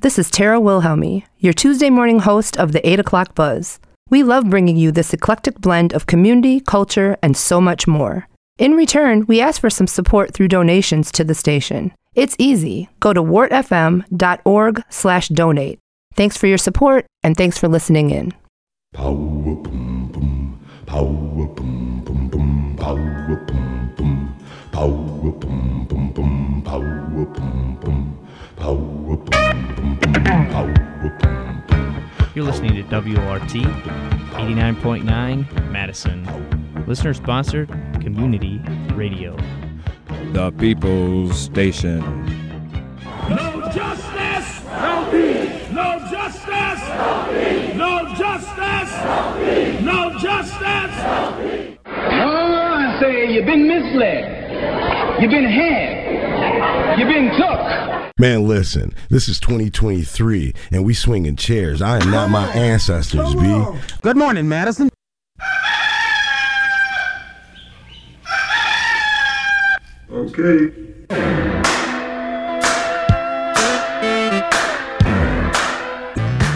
This is Tara Wilhelmi, your Tuesday morning host of the 8 o'clock buzz. We love bringing you this eclectic blend of community, culture, and so much more. In return, we ask for some support through donations to the station. It's easy. Go to wortfm.org slash donate. Thanks for your support, and thanks for listening in. You're listening to WORT 89.9 Madison. Listener sponsored community radio. The People's Station. No justice! No peace! No justice! No peace! No justice! No peace! No justice! Oh, I say you've been misled. You've been had. You've been took. Man, listen, this is 2023 and we swinging chairs. I am not my ancestors, B. Good morning, Madison. Okay.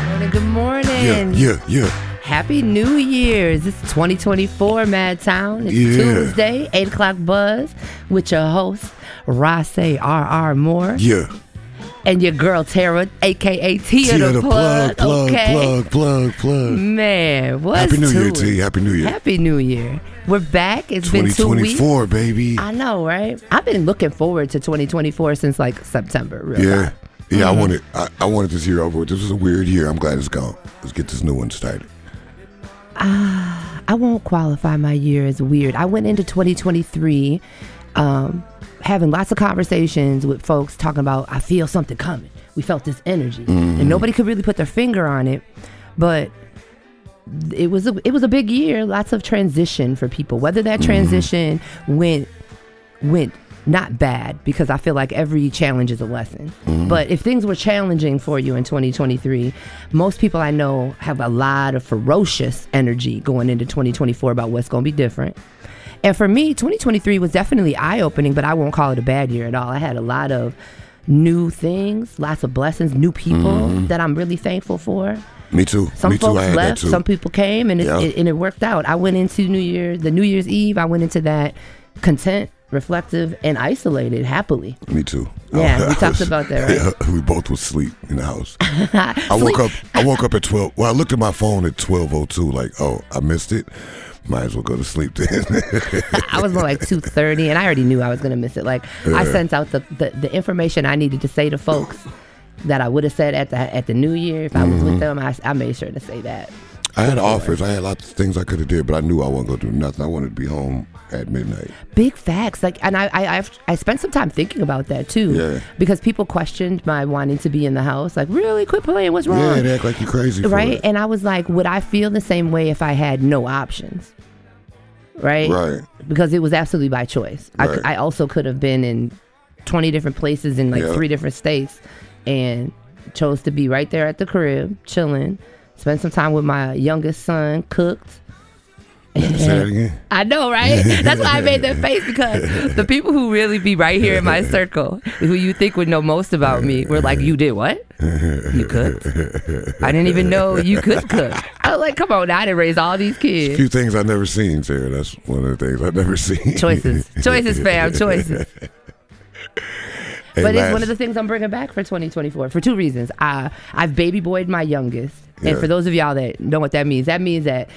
Morning, good morning. Yeah, yeah, yeah. Happy New Year's. It's 2024, Madtown. It's Yeah. Tuesday, 8 o'clock buzz with your host, Rase R.R. Moore, Yeah. and your girl, Tara, a.k.a. Tia, Tia the, the plug. plug, plug, okay? plug, plug, plug. Man, what's Happy New Year, it? T. Happy New Year. Happy New Year. We're back. It's been two weeks. 2024, baby. I know, right? I've been looking forward to 2024 since like September. Yeah. Yeah, Mm-hmm. I wanted I, I wanted this year over with. This was a weird year. I'm glad it's gone. Let's get this new one started. Ah, I won't qualify my year as weird. I went into 2023 um, having lots of conversations with folks talking about, I feel something coming. We felt this energy. And mm-hmm. nobody could really put their finger on it. But it was a, it was a big year, lots of transition for people. Whether that mm-hmm. transition went went not bad because I feel like every challenge is a lesson. Mm-hmm. But if things were challenging for you in 2023, most people I know have a lot of ferocious energy going into 2024 about what's going to be different. And for me, 2023 was definitely eye opening, but I won't call it a bad year at all. I had a lot of new things, lots of blessings, new people mm-hmm. that I'm really thankful for. Me too. Some Me too. folks I had left, that too. some people came, and it, Yeah. it, and it worked out. I went into New Year, the New Year's Eve. I went into that content, reflective, and isolated happily. Me too. Yeah, I we talked was- about that, right? Yeah, we both was asleep in the house. I woke up. I woke up at twelve. Well, I looked at my phone at twelve oh two. Like, oh, I missed it. Might as well go to sleep then. I was more like two thirty, and I already knew I was gonna miss it. Like I sent out the, the the information I needed to say to folks that I would have said at the at the New Year if I was Mm-hmm. with them. I, I made sure to say that. I had offers. I had lots of things I could have did, but I knew I wasn't gonna do nothing. I wanted to be home at midnight. Big facts, like, and I, I, I've, I spent some time thinking about that too, Yeah. because people questioned my wanting to be in the house. Like, really, quit playing. What's wrong? Yeah, they act like you crazy. For right? And I was like, would I feel the same way if I had no options? Right? Right. Because it was absolutely by choice. I, Right. c- I also could have been in 20 different places in like Yeah. three different states and chose to be right there at the crib, chilling, spend some time with my youngest son, cooked. Say that again. I know, right? That's why I made that face because the people who really be right here in my circle, who you think would know most about me, were like, "You did what? You cooked? I didn't even know you could cook." I was like, "Come on, now, I didn't raise all these kids." A kids." few things I've never seen, Sarah. That's one of the things I've never seen. Choices, choices, fam, choices. Hey, but it's one of the things I'm bringing back for 2024 for two reasons. I I've baby boyed my youngest, and for those of y'all that know what that means, that means that.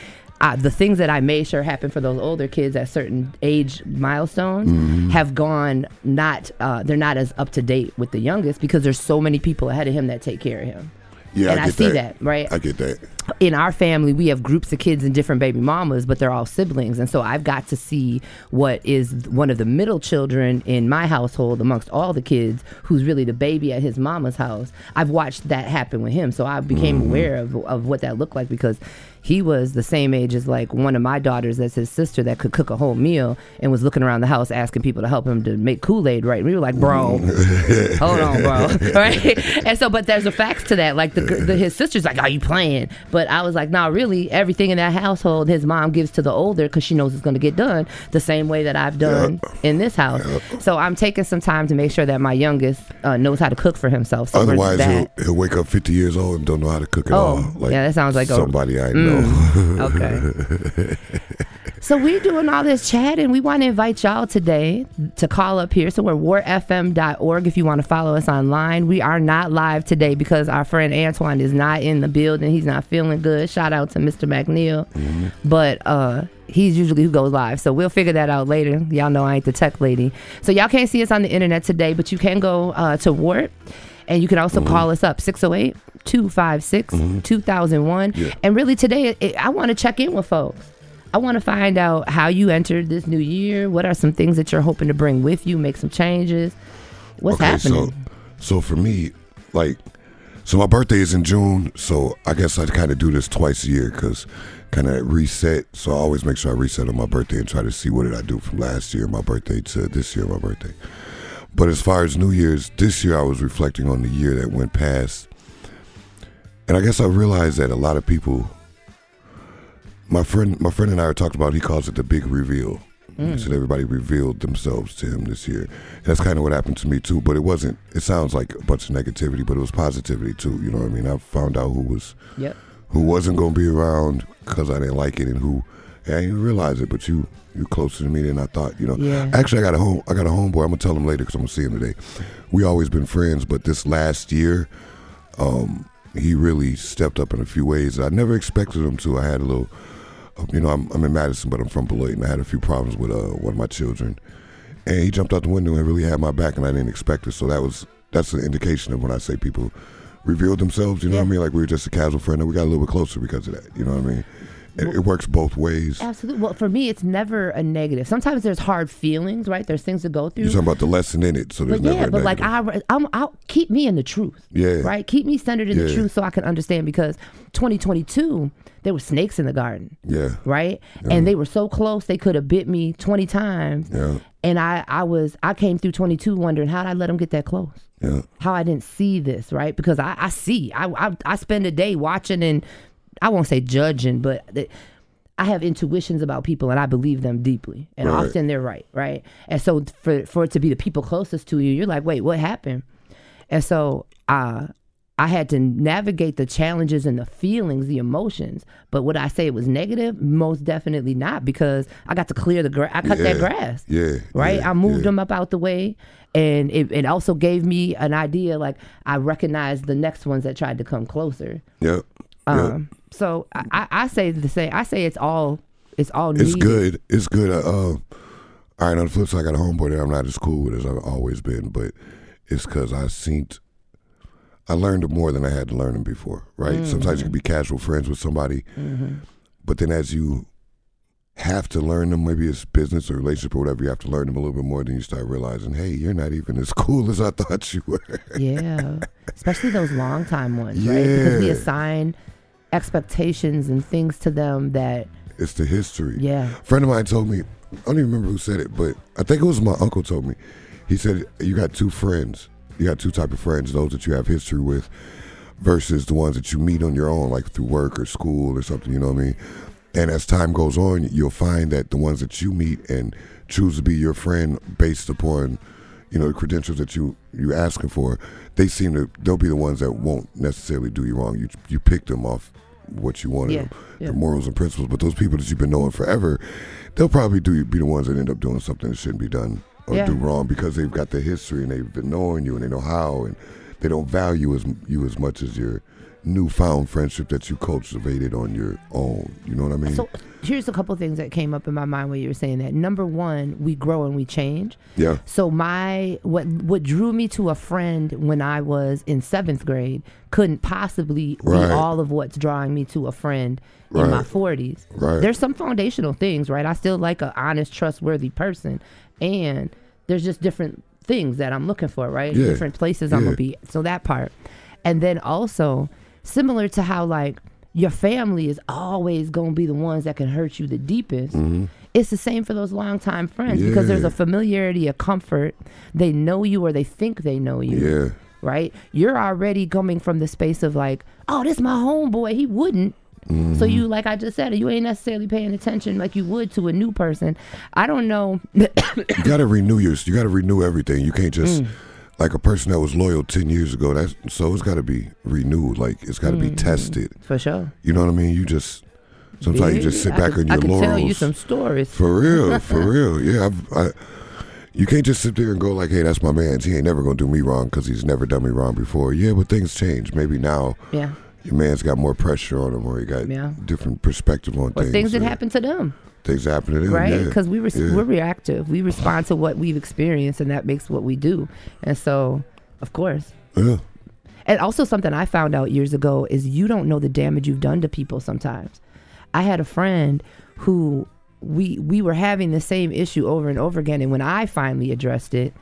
Uh, the things that I made sure happen for those older kids at certain age milestones Mm-hmm. have gone not uh, they're not as up to date with the youngest because there's so many people ahead of him that take care of him. Yeah, and I, get see that, right? I get that. in our family, we have groups of kids and different baby mamas, but they're all siblings. And so I've got to see what is one of the middle children in my household amongst all the kids, who's really the baby at his mama's house. I've watched that happen with him. So I became mm-hmm. aware of, of what that looked like because he was the same age as like one of my daughters that's his sister that could cook a whole meal and was looking around the house asking people to help him to make Kool-Aid right. And we were like, bro, hold on, bro. right? And so, but there's a facts to that. Like the, the his sister's like, are you playing? But I was like, nah, really, everything in that household, his mom gives to the older because she knows it's going to get done the same way that I've done in this house. So I'm taking some time to make sure that my youngest uh, knows how to cook for himself. So Otherwise, he'll, he'll wake up 50 years old and don't know how to cook at Oh, all. yeah, that sounds like a- somebody I Mm, okay. so we're doing all this chat, and we want to invite y'all today to call up here. So we're wortfm.org if you want to follow us online. We are not live today because our friend Antoine is not in the building. He's not feeling good. Shout out to Mr. McNeil. But uh he's usually who goes live. So we'll figure that out later. Y'all know I ain't the tech lady. So y'all can't see us on the internet today, but you can go uh, to WORT. And you can also mm-hmm. call us up 608 256 2001. And really, today, it, I want to check in with folks. I want to find out how you entered this new year. What are some things that you're hoping to bring with you, make some changes? What's happening? so so for me, like, so my birthday is in June, so I guess I kind of do this twice a year because kind of reset. So I always make sure I reset on my birthday and try to see what did I do from last year, my birthday, to this year, my birthday. But as far as New Year's, this year I was reflecting on the year that went past, and I guess I realized that a lot of people. My friend, my friend and I talked about. He calls it the big reveal. He mm. said everybody revealed themselves to him this year. And that's kind of what happened to me too. But it wasn't. It sounds like a bunch of negativity, but it was positivity too. You know what I mean? I found out who was Yep. who wasn't going to be around because I didn't like it, and who I didn't even realize it. But you you closer to me than I thought. You know. Yeah. Actually, I got a home. I got a homeboy. I'm gonna tell him later because I'm gonna see him today. We always been friends, but this last year, um, he really stepped up in a few ways. I never expected him to. I had a little. uh, You know, I'm, I'm in Madison, but I'm from Beloit, and I had a few problems with uh, one of my children. And he jumped out the window and really had my back, and I didn't expect it. So that was that's an indication of when I say people revealed themselves. You know what I mean? Like we were just a casual friend, and we got a little bit closer because of that. You know what I mean? It, it works both ways. Absolutely. Well, for me, it's never a negative. Sometimes there's hard feelings, right? There's things to go through. You're talking about the lesson in it, so there's But yeah, but like. I, I'm, I'll keep me in the truth. Yeah. Right. Keep me centered in the truth so I can understand because 2022 there were snakes in the garden. yeah, Right. And they were so close they could have bit me 20 times. yeah, And I, I was, I came through 22 wondering how did I let them get that close? yeah. How I didn't see this, right? Because I, I see, I, I, I spend a day watching and I won't say judging, but the, I have intuitions about people and I believe them deeply. And Right. often they're right, right? And so for, for it to be the people closest to you, you're like, wait, what happened? And so uh, I had to navigate the challenges and the feelings, the emotions. But would I say it was negative? Most definitely not, because I got to clear the grass. I cut that Yeah. grass. Yeah, Right? yeah, I moved yeah. them up out the way. And it, it also gave me an idea, like I recognized the next ones that tried to come closer. yeah. Um, so I, I, say the same. I say it's all, it's all. It's good. It's good. Uh, uh, all right. On the flip side, I got a homeboy that I'm not as cool with as I've always been, but it's because I seen. I learned more than I had to learn them before. Right. Sometimes you can be casual friends with somebody, but then as you have to learn them, maybe it's business or relationship or whatever, you have to learn them a little bit more. Then you start realizing, hey, you're not even as cool as I thought you were. Yeah, especially those long time ones, right? Because we assign expectations and things to them that, it's the history. yeah, A friend of mine told me, I don't even remember who said it, but I think it was my uncle told me. He said you got two friends. You got two type of friends, those that you have history with versus the ones that you meet on your own, like through work or school or something, you know what I mean? And as time goes on, you'll find that the ones that you meet and choose to be your friend based upon, you know, the credentials that you you asking for, they seem to they'll be the ones that won't necessarily do you wrong. You you pick them off what you wanted Yeah, yeah. the morals and principles. But those people that you've been knowing forever, they'll probably do be the ones that end up doing something that shouldn't be done or Yeah. do wrong because they've got the history and they've been knowing you and they know how and they don't value as you as much as your newfound friendship that you cultivated on your own. You know what I mean? So here's a couple things that came up in my mind when you were saying that. Number one, we grow and we change. yeah. So my what what drew me to a friend when I was in seventh grade couldn't possibly Right. be all of what's drawing me to a friend in my forties. Right. There's some foundational things, right? I still like an honest, trustworthy person, and there's just different things that I'm looking for, right? Yeah. Different places I'm gonna be. So that part, and then also similar to how like your family is always gonna be the ones that can hurt you the deepest. It's the same for those longtime friends because there's Mm-hmm. A familiarity, a comfort. They know you or they think they know you. Yeah. Right? You're already coming from the space of like, oh, this my homeboy. He wouldn't. So you, like I just said, you ain't necessarily paying attention like you would to a new person. I don't know. You got to renew your. You got to renew everything. You can't just Mm. Like a person that was loyal ten years ago. That's so it's got to be renewed. Like it's got to Mm. be tested. For sure. You know what I mean? You just sometimes you just sit I back could, on I your could laurels. tell you some stories. For real, for real. Yeah, I've, I. You can't just sit there and go like, "Hey, that's my man. He ain't never gonna do me wrong because he's never done me wrong before." Yeah, but things change. Maybe now yeah. your man's got more pressure on him, or he got Yeah. different perspective on Or things. things that Yeah. happen to them. Things happen to them, right? yeah. Because we res- Yeah. we're reactive. We respond to what we've experienced, and that makes what we do. And so, of course. Yeah. And also, something I found out years ago is you don't know the damage you've done to people sometimes. I had a friend who we we were having the same issue over and over again, and when I finally addressed it,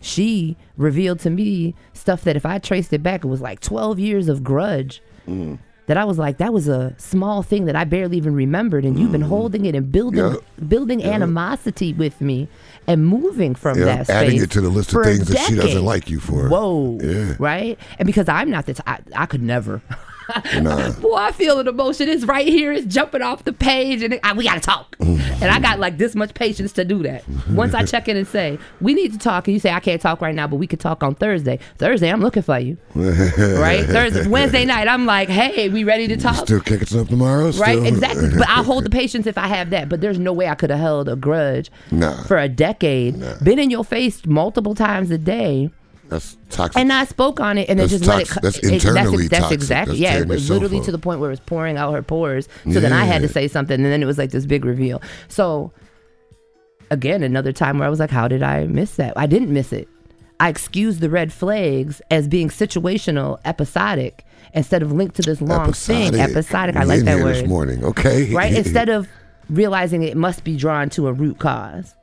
she revealed to me stuff that if I traced it back, it was like 12 years of grudge. Mm. That I was like, that was a small thing that I barely even remembered, and you've been holding it and building Mm. Yeah. building animosity with me and moving from Yeah, that space. adding it to the list of things that she doesn't like you for. Whoa, Yeah. right? And because I'm not the, I could never. Nah. Boy, I feel an emotion. It's right here. It's jumping off the page, and it, I, we gotta talk. Mm. and I got like this much patience to do that. Once I check in and say we need to talk, and you say I can't talk right now, but we could talk on Thursday. Thursday, I'm looking for you. right? Thursday, Wednesday night, I'm like, hey, we ready to talk? Still kicking up tomorrow? Right, exactly. But I'll hold the patience if I have that. But there's no way I could have held a grudge Nah. for a decade. Been in your face multiple times a day. That's toxic. And I spoke on it and then That's just let it. toxic. That's it- internally that's, toxic. exactly. That's yeah, it was literally up. to the point where it was pouring out her pores. So then I had to say something, and then it was like this big reveal. So again, another time where I was like, "How did I miss that? I didn't miss it. I excused the red flags as being situational, episodic, instead of linked to this long thing. Episodic. I like that word This morning, okay. right? Instead of realizing it must be drawn to a root cause.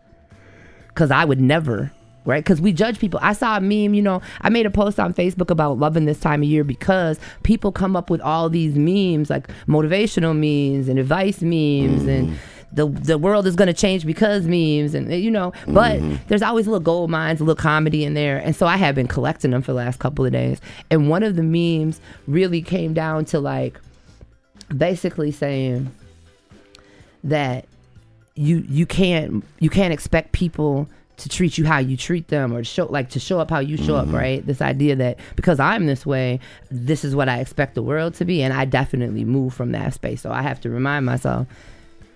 Because I would never, right? Because we judge people. I saw a meme, you know, I made a post on Facebook about loving this time of year because people come up with all these memes, like motivational memes and advice memes and mm. the the world is going to change because memes and you know but mm-hmm. there's always a little gold mines a little comedy in there and so i have been collecting them for the last couple of days and one of the memes really came down to like basically saying that you you can't you can't expect people to treat you how you treat them or show like to show up how you show up mm-hmm. right? This idea that because i'm this way this is what i expect the world to be and i definitely move from that space. So i have to remind myself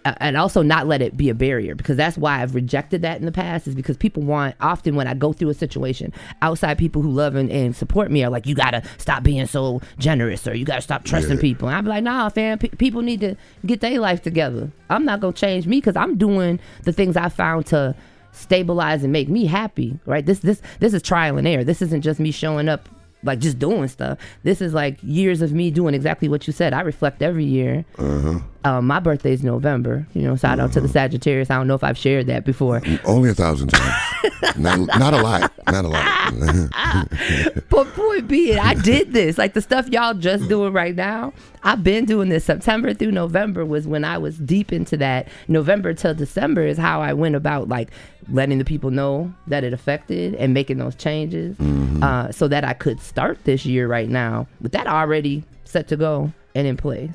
and also not let it be a barrier because that's why I've rejected that in the past is because people want often when I go through a situation outside people who love and, and support me are like you gotta stop being so generous or you gotta stop trusting people. And I'm like nah fam pe- people need to get their life together. I'm not gonna change me because I'm doing the things I found to stabilize and make me happy right this this this is trial and error this isn't just me showing up like just doing stuff this is like years of me doing exactly what you said I reflect every year Uh um, my birthday's November. You know, shout out to the Sagittarius. I don't know if I've shared that before. Only a thousand times. not, not a lot. Not a lot. But point being, I did this. Like the stuff y'all just doing right now, I've been doing this. September through November was when I was deep into that. November till December is how I went about like letting the people know that it affected and making those changes uh, so that I could start this year right now with that already set to go and in place.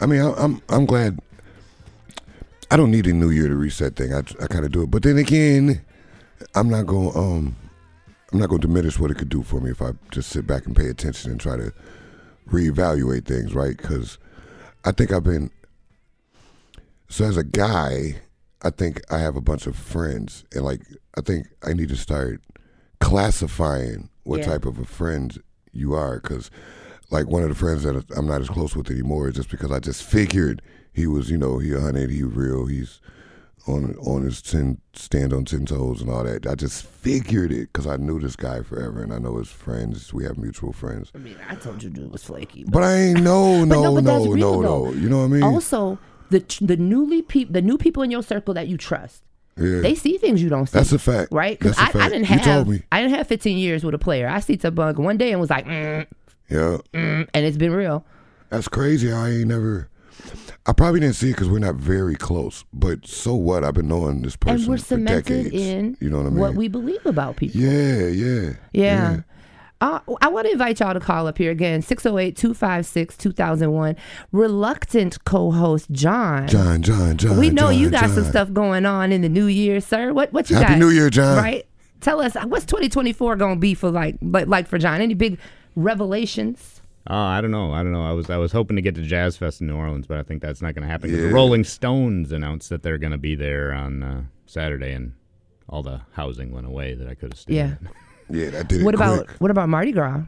I mean, I, I'm I'm glad. I don't need a New Year to reset thing. I, I kind of do it, but then again, I'm not going. Um, I'm not going to diminish what it could do for me if I just sit back and pay attention and try to reevaluate things, right? Because I think I've been. So as a guy, I think I have a bunch of friends, and like I think I need to start classifying what Yeah. type of a friend you are, because like one of the friends that I'm not as close with anymore is just because I just figured he was, you know, he a hundred, he real, he's on on his ten stand on ten toes and all that. I just figured it because I knew this guy forever and I know his friends. We have mutual friends, I mean, I told you dude was flaky. but I ain't know, no, But no, but no, that's no, no. You know what I mean? Also, the the newly peop the new people in your circle that you trust, yeah, they see things you don't see. that's a fact, right? Because I, I didn't have. I didn't have 15 years with a player. I see Tabunk one day and was like, mm, Yeah, mm, and it's been real. that's crazy. I ain't never. I probably didn't see it because we're not very close. But so what? I've been knowing this person And we're for cemented decades. in you know what I mean? what we believe about people. yeah, yeah, Yeah. Uh, I want to invite y'all to call up here again 608 256 2001. Reluctant co host John. John, John, John. we know John, you got some stuff going on in the new year, sir. What what you got? Happy New Year, John. Right? Tell us what's 2024 going to be for like like like for John? Any big revelations? Oh, I don't know. I don't know. I was I was hoping to get to Jazz Fest in New Orleans, but I think that's not going to happen. 'cause Yeah. The Rolling Stones announced that they're going to be there on uh, Saturday, and all the housing went away that I could have stayed. Yeah. in. Yeah, that did it What about quick. what about Mardi Gras?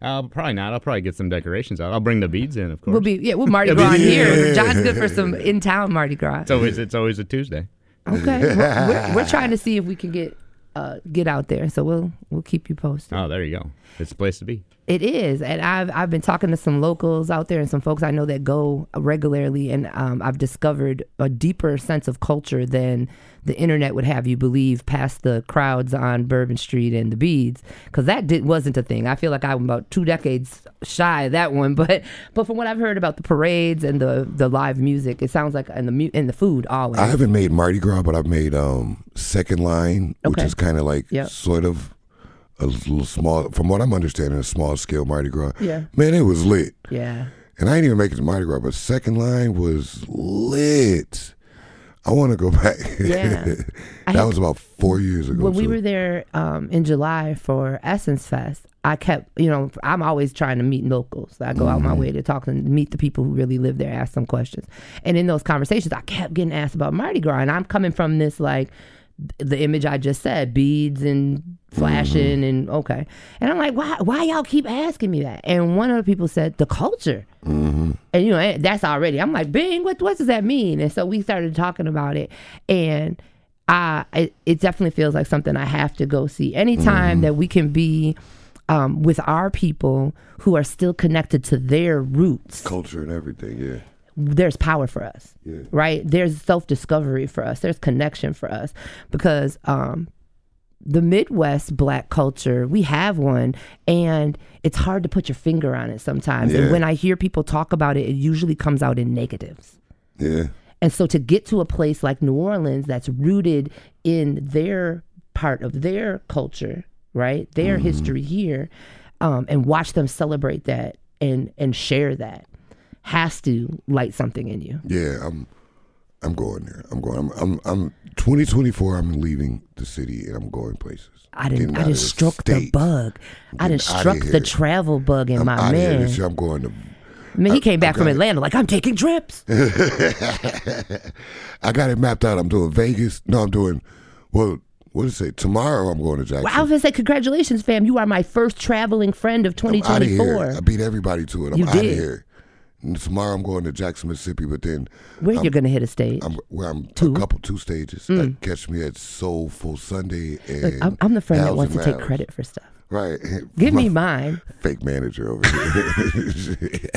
Uh, probably not. I'll probably get some decorations out. I'll bring the beads in, of course. We'll be yeah, we'll Mardi Gras but- here. John's good for some in town Mardi Gras. it's always it's always a Tuesday. Okay, we're, we're, we're trying to see if we can get uh, get out there. So we'll we'll keep you posted. Oh, there you go. It's the place to be. It is, and I've I've been talking to some locals out there and some folks I know that go regularly, and um, I've discovered a deeper sense of culture than the internet would have you believe. Past the crowds on Bourbon Street and the beads, because that did, wasn't a thing. I feel like I'm about two decades shy of that one, but but from what I've heard about the parades and the the live music, it sounds like and the mu- and the food always. I haven't made Mardi Gras, but I've made um Second Line, which is kind of like Yep. sort of a little small, from what I'm understanding, a small scale Mardi Gras. Yeah. Man, it was lit. yeah. And I didn't even make it to Mardi Gras, but Second Line was lit. I want to go back. Yeah. That had- was about four years ago. when we were there um, in July for Essence Fest, I kept, you know, I'm always trying to meet locals. I go out my Mm-hmm. way to talk and meet the people who really live there, ask them questions. And in those conversations, I kept getting asked about Mardi Gras. And I'm coming from this, like, the image I just said, beads and flashing and okay. And I'm like, why why y'all keep asking me that? And one of the people said, the culture. And you know, that's already. I'm like, Bing, what what does that mean? And so we started talking about it, and I it, it definitely feels like something I have to go see. Anytime that we can be um, with our people who are still connected to their roots, culture and everything. Yeah. there's power for us, Yeah. right? There's self discovery for us. There's connection for us because um, the Midwest black culture, we have one, and it's hard to put your finger on it sometimes. And when I hear people talk about it, it usually comes out in negatives. Yeah. And so to get to a place like New Orleans that's rooted in their part of their culture, right? Their Mm-hmm. history here, um, and watch them celebrate that and and share that has to light something in you. Yeah, I'm I'm going there. I'm going. I'm I'm, I'm 2024. I'm leaving the city and I'm going places. I didn't. I just struck the state. bug. I didn't outta struck the travel bug in I'm my of man. I'm going to. I mean, he came back from got it. Atlanta like I'm taking trips. I got it mapped out. I'm doing Vegas. No, I'm doing. Well, what did it say? Tomorrow I'm going to Jackson. Well, I was gonna say congratulations, fam. You are my first traveling friend of I'm here. 2024. I beat everybody to it. I'm You out of did. here. Tomorrow I'm going to Jackson, Mississippi. But then Where you're gonna hit a stage? I'm where I'm Two? Mm. a couple two stages. Like, catch me at Soulful Sunday and. Look, I'm, I'm the friend that wants to take credit for stuff. Right. Give My me mine. fake manager over here.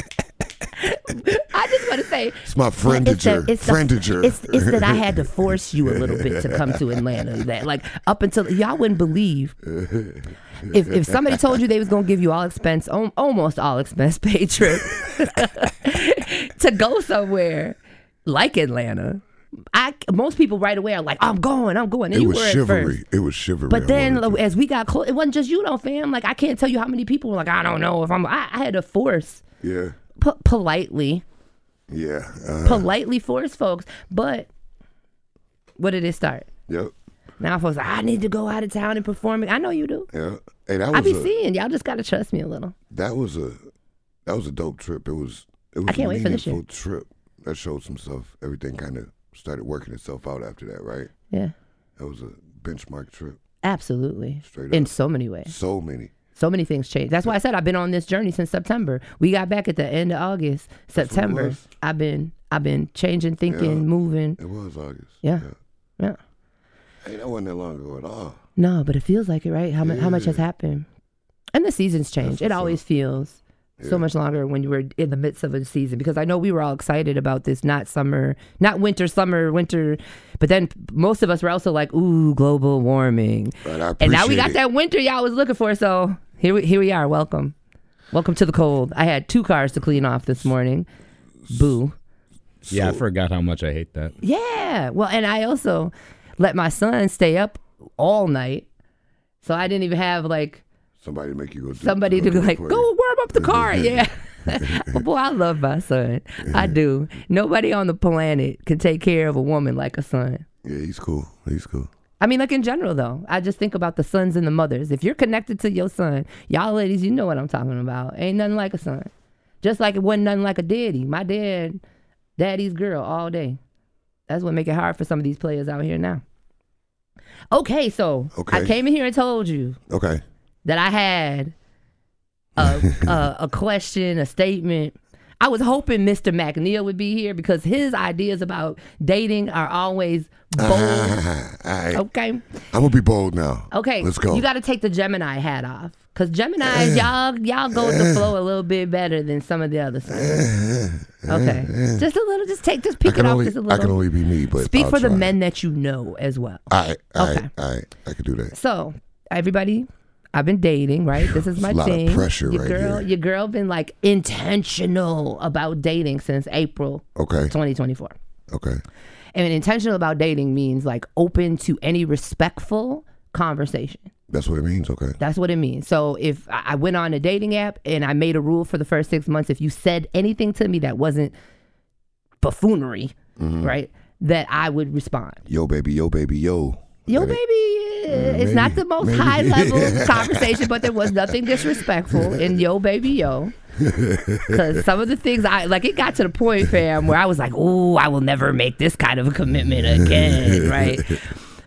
I just want to say it's my It's friendager. it's the- friendager. It's, it's that I had to force you a little bit to come to Atlanta. That like up until y'all wouldn't believe if if somebody told you they was gonna give you all expense, almost all expense paid trip to go somewhere like Atlanta. I most people right away are like, I'm going, I'm going. And it was chivalry. It was chivalry. But then as we got close, it wasn't just you, though, fam. Like I can't tell you how many people were like, I don't know if I'm. I, I had to force yeah, po- politely yeah, uh, politely force folks. But what did it start? yep, Now folks, like, I need to go out of town and perform. I know you do. yeah. Hey, that was I be a, seeing y'all. Just gotta trust me a little. that was a that was a dope trip. It was it was I can't a wait for this trip. That showed some stuff. Everything kind of started working itself out after that, right? Yeah, That was a benchmark trip. absolutely. Straight In so many ways, So many. so many things changed. That's why I said I've been on this journey since September. We got back at the end of August, September. I've been, I've been changing, thinking, Yeah. moving. It was August. Yeah. Yeah. Hey, that wasn't that long ago at all. No, but it feels like it, right? How much? How much has happened? And the seasons change. That's It always up. feels so much longer when you were in the midst of a season because I know we were all excited about this not summer, not winter, summer, winter, but then most of us were also like, ooh, global warming. But I And now we got it. that winter y'all was looking for. So here we, here we are. Welcome. Welcome to the cold. I had two cars to clean off this morning. Boo. yeah, I forgot how much I hate that. Yeah. Well, and I also let my son stay up all night. So I didn't even have like Somebody to make you go. Do, somebody go to be like go warm up the car. Yeah. boy, I love my son. I do. Nobody on the planet can take care of a woman like a son. Yeah, he's cool. He's cool. I mean, like in general, though, I just think about the sons and the mothers. If you're connected to your son, y'all ladies, you know what I'm talking about. Ain't nothing like a son. Just like it wasn't nothing like a daddy. My dad, daddy's girl all day. That's what make it hard for some of these players out here now. Okay, so I came in here and told you Okay. That I had a, a, a question, a statement. I was hoping Mr. McNeil would be here because his ideas about dating are always bold. All right. Okay. I'm gonna be bold now. Okay. Let's go. You got to take the Gemini hat off. Cause Gemini's y'all y'all go with the flow a little bit better than some of the other signs. Okay, just a little, just take, just I pick it off only just a I little. I can only be me, but Speak I'll for the men that you know as well. All right. All right. Okay. All right. I can do that. So everybody, I've been dating, right? This is my a lot of thing. pressure your right girl, here. your girl, been like intentional about dating since April Okay. 2024. Okay. And intentional about dating means like open to any respectful conversation. That's what it means. Okay. That's what it means. So if I I went on a dating app and I made a rule for the first six months, if you said anything to me that wasn't buffoonery, Mm-hmm. right, that I would respond. Yo, baby. Yo, baby. Yo. Yo, baby, it's not the most maybe. high level conversation, but there was nothing disrespectful in yo, baby, yo. Because some of the things I like, it got to the point, fam, where I was like, "Ooh, I will never make this kind of a commitment again," right?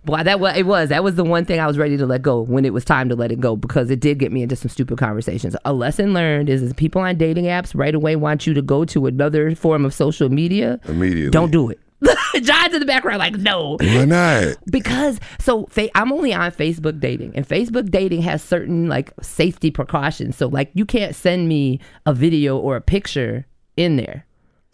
Boy, that was it was that was the one thing I was ready to let go when it was time to let it go because it did get me into some stupid conversations. A lesson learned is, is people on dating apps right away want you to go to another form of social media. Immediately. Don't do it. John's in the background, like, no. Why not? Because so fa- I'm only on Facebook dating, and Facebook dating has certain like safety precautions. So like you can't send me a video or a picture in there.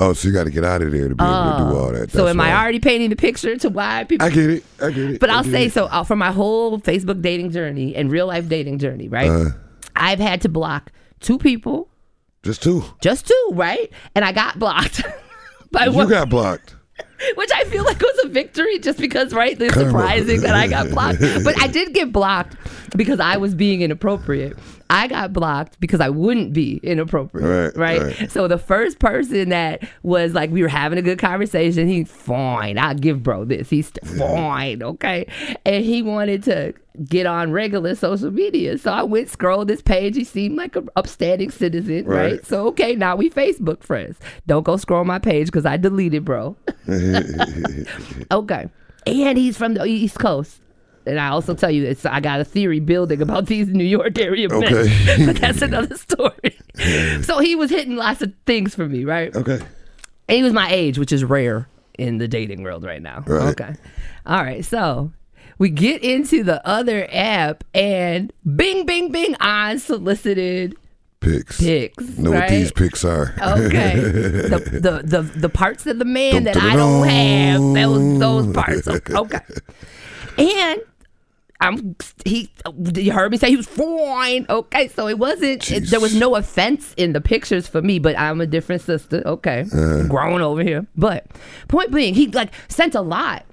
Oh, so you got to get out of there to be able to do all that. so That's am I already painting the picture to why people? I get it. I get it. but I'll say it. so uh, for my whole Facebook dating journey and real life dating journey, right? Uh. I've had to block two people, Just two. just two, right? And I got blocked by You one. got blocked. which I feel like was a victory just because, right? It's surprising that I got blocked. But I did get blocked because I was being inappropriate. I got blocked because I wouldn't be inappropriate. Right, Right. right. So the first person that was like, we were having a good conversation, he's fine. I'll give bro this. He's fine. Okay. And he wanted to get on regular social media. So I went scroll this page. He seemed like an upstanding citizen. Right. Right. So, okay, now we Facebook friends. Don't go scroll my page because I deleted bro. Okay. And he's from the East Coast. And I also tell you, it's I got a theory building about these New York area men. Okay. but that's another story. so he was hitting lots of things for me, right? Okay. And he was my age, which is rare in the dating world right now. Right. Okay. All right. So we get into the other app and bing, bing, bing, unsolicited Picks. pics. Know right? what these picks are. Okay. the, the the the parts of the man Dum, that I don't have, those those parts. Okay. And I'm he you heard me say he was fine. Okay, so it wasn't it, there was no offense in the pictures for me, but I'm a different sister. Okay. Uh. Grown over here. But point being, he like sent a lot.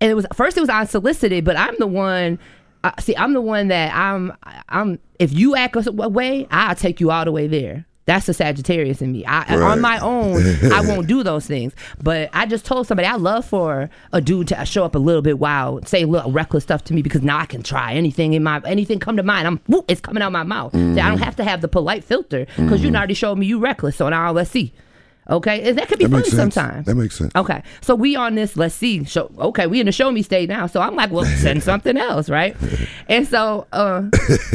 And it was first it was unsolicited, but I'm the one uh, see, I'm the one that I'm. I'm. If you act a way, I'll take you all the way there. That's the Sagittarius in me. I, Right. On my own, I won't do those things. But I just told somebody I love for a dude to show up a little bit wild, say a little reckless stuff to me because now I can try anything in my anything come to mind. I'm whoop, it's coming out my mouth. Mm-hmm. I don't have to have the polite filter because you mm-hmm. already showed me you reckless. So now let's see. Okay, and that could be That fun sometimes. That makes sense. Okay, so we on this. Let's see. Show. Okay, we in the show me state now. So I'm like, well, send something else, right? And so uh,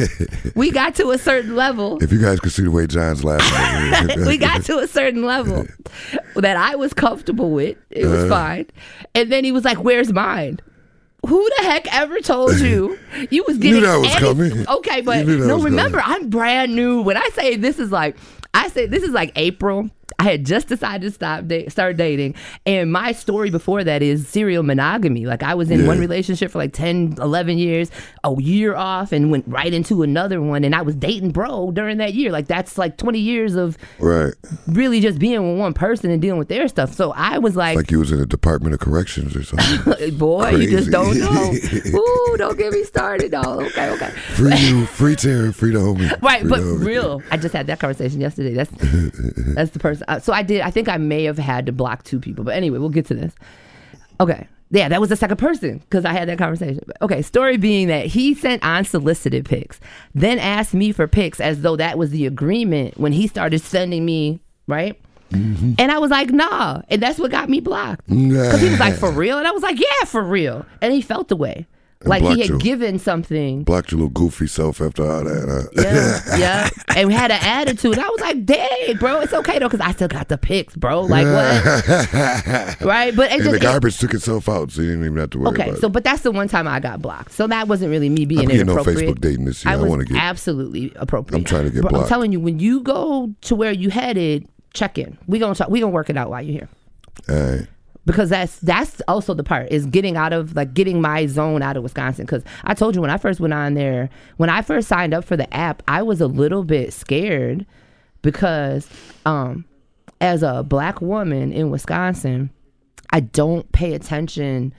we got to a certain level. If you guys could see the way John's laughing, we got to a certain level that I was comfortable with. It was Uh-huh. fine. And then he was like, "Where's mine?" Who the heck ever told you you was getting that was coming. Okay, but no, remember, I'm brand new. When I say this is like, I say this is like April. I had just decided to stop da- start dating, and my story before that is serial monogamy. Like I was in Yeah. one relationship for like 10, 11 years, a year off, and went right into another one, and I was dating bro during that year. Like that's like twenty years of Right. really just being with one person and dealing with their stuff. So I was like, Like you was in the Department of Corrections or something. boy, you just don't know. Ooh, don't get me started. No, okay, okay. free you, free Terry, free the homie. Right, Free but real. I just had that conversation yesterday. That's that's the person. Uh, so I did. I think I may have had to block two people, but anyway, we'll get to this. Okay. Yeah, that was the second person because I had that conversation. Okay, story being that he sent unsolicited pics, then asked me for pics as though that was the agreement when he started sending me, right? Mm-hmm. And I was like, nah. And that's what got me blocked. Because he was like, for real? And I was like, yeah, for real. And he felt the way. Like he had you. given something Blocked your little goofy self after all that. Huh? yeah, yeah. And we had an attitude. I was like, dang, bro, it's okay though, because I still got the pics, bro. Like what? right? But it and just, the it- garbage took itself out, so you didn't even have to worry okay, so it. but that's the one time I got blocked. So that wasn't really me being I'm getting inappropriate. Facebook dating this year. I was wanna get- absolutely appropriate. I'm trying to get Bro, I'm telling you, when you go to where you headed, check in. We gonna talk, we gonna work it out while you're here All right. Because that's that's also the part is getting out of like getting my zone out of Wisconsin. Because I told you when I first went on there when I first signed up for the app I was a little bit scared because um as a black woman in Wisconsin I don't pay attention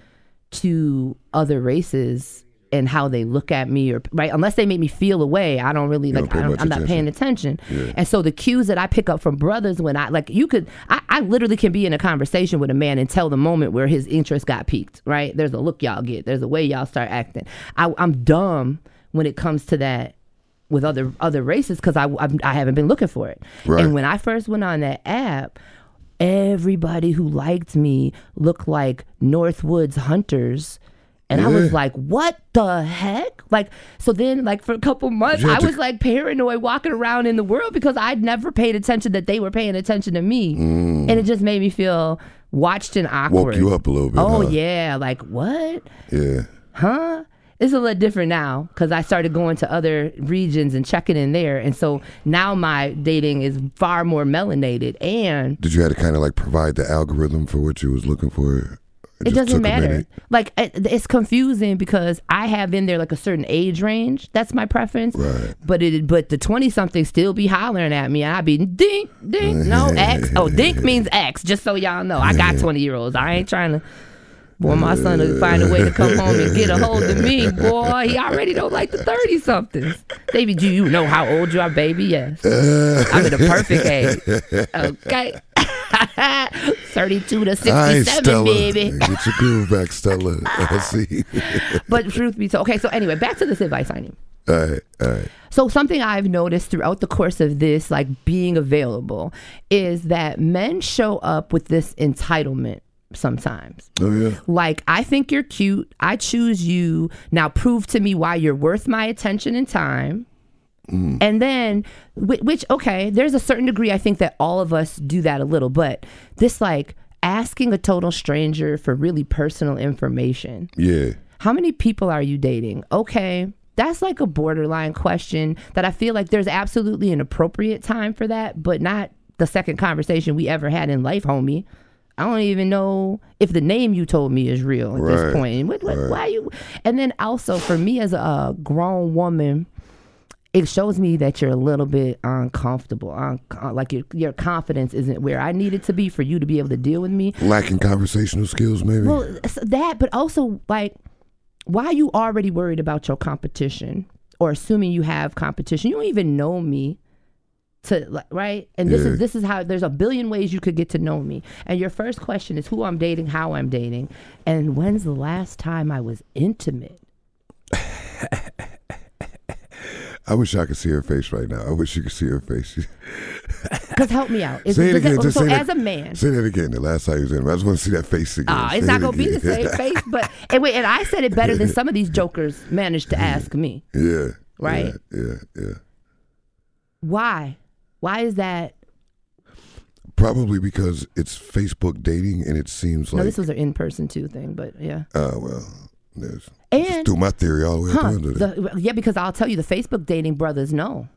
to other races and how they look at me or right? Unless they make me feel a way I don't really don't like I don't, i'm not paying attention. and so the cues that I pick up from brothers when I like you could I, I literally can be in a conversation with a man and tell the moment where his interest got piqued right? There's a look y'all get. There's a way y'all start acting. I, I'm dumb when it comes to that with other other races because I I've, I haven't been looking for it. Right. and when I first went on that app everybody who liked me looked like Northwoods hunters. And I was like, what the heck? Like, so then, like, for a couple months, I had to- was like paranoid walking around in the world because I'd never paid attention that they were paying attention to me. And it just made me feel watched and awkward. Mm. Woke you up a little bit. Oh, huh? yeah. Like, what? Yeah. huh? It's a little different now because I started going to other regions and checking in there, and so now my dating is far more melanated, and Did you have to kind of like provide the algorithm for what you was looking for? It just doesn't matter. Like it- it's confusing because I have in there like a certain age range. That's my preference. Right. But it but the twenty something still be hollering at me, I be dink dink no X. Oh, dink means X. Just so y'all know, I got twenty year olds. I ain't trying to. Boy, my son will find a way to come home and get a hold of me. Boy, he already don't like the 30 somethings. Baby, do you know how old you are, baby? Yes. I'm in the perfect age. Okay. 32 to 67, Stella. baby. Get your groove back, Stella. I see. But truth be told, okay, so anyway, back to this advice signing. all right, all right. So something I've noticed throughout the course of this, like being available, is that men show up with this entitlement sometimes. Oh yeah. Like, I think you're cute. I choose you. Now prove to me why you're worth my attention and time. Mm. And then, which, okay, there's a certain degree I think that all of us do that a little, but this, like, asking a total stranger for really personal information. Yeah. How many people are you dating? Okay. That's like a borderline question that I feel like there's absolutely an appropriate time for that, but not the second conversation we ever had in life, homie. I don't even know if the name you told me is real at Right, this point. What, what, Why you? And then also for me as a uh, grown woman, it shows me that you're a little bit uncomfortable, un- uh, like your your confidence isn't where I need it to be for you to be able to deal with me. Lacking conversational skills, maybe. Well, that, but also like, why are you already worried about your competition or assuming you have competition? You don't even know me. To right, and this Yeah. is this is how there's a billion ways you could get to know me. And your first question is who I'm dating, how I'm dating, and when's the last time I was intimate. I wish I could see her face right now. I wish you could see her face. Because help me out. Is, say it does that- again. Just so say as that, a man, Say that again. The last time you was in, I just want to see that face again. Ah, it's not it gonna be the same face, but and wait, and I said it better than some of these jokers managed to ask me. yeah. Right. Yeah. Yeah. yeah. Why? Why is that? Probably because it's Facebook dating, and it seems No, like. this was an in-person too thing, but yeah. uh, well, there's. And threw my theory all the way huh, up under there. the, yeah, because I'll tell you, the Facebook dating brothers no.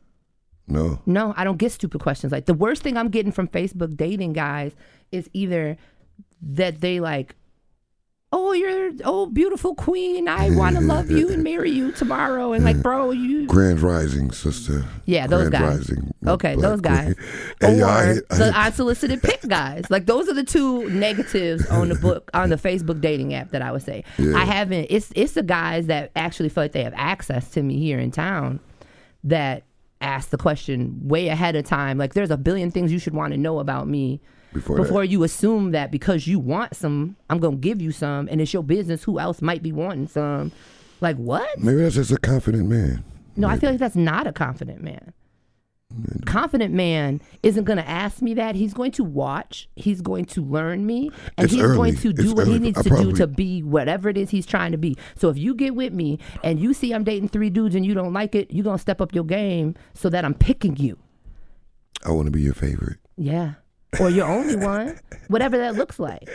No. No, I don't get stupid questions. Like the worst thing I'm getting from Facebook dating guys is either that they like, oh, you're oh beautiful queen. I want to love you and marry you tomorrow. And like, bro, you Grand Rising, sister. Yeah, those Grand guys. Rising, Okay, those guys. Hey, or I, I, the unsolicited pick guys. Like those are the two negatives on the book on the Facebook dating app that I would say. Yeah. I haven't. It's it's the guys that actually feel like they have access to me here in town that ask the question way ahead of time. Like there's a billion things you should want to know about me. Before Before, you assume that because you want some, I'm gonna give you some, and it's your business. Who else might be wanting some? Like what? maybe that's just a confident man. No, I feel like that's not a confident man. Confident man isn't going to ask me that. He's going to watch. He's going to learn me, and It's he's early. going to do It's what he needs I to do to be whatever it is he's trying to be. So if you get with me and you see I'm dating three dudes and you don't like it, you're gonna step up your game so that I'm picking you. I want to be your favorite. Yeah, or your only one, whatever that looks like.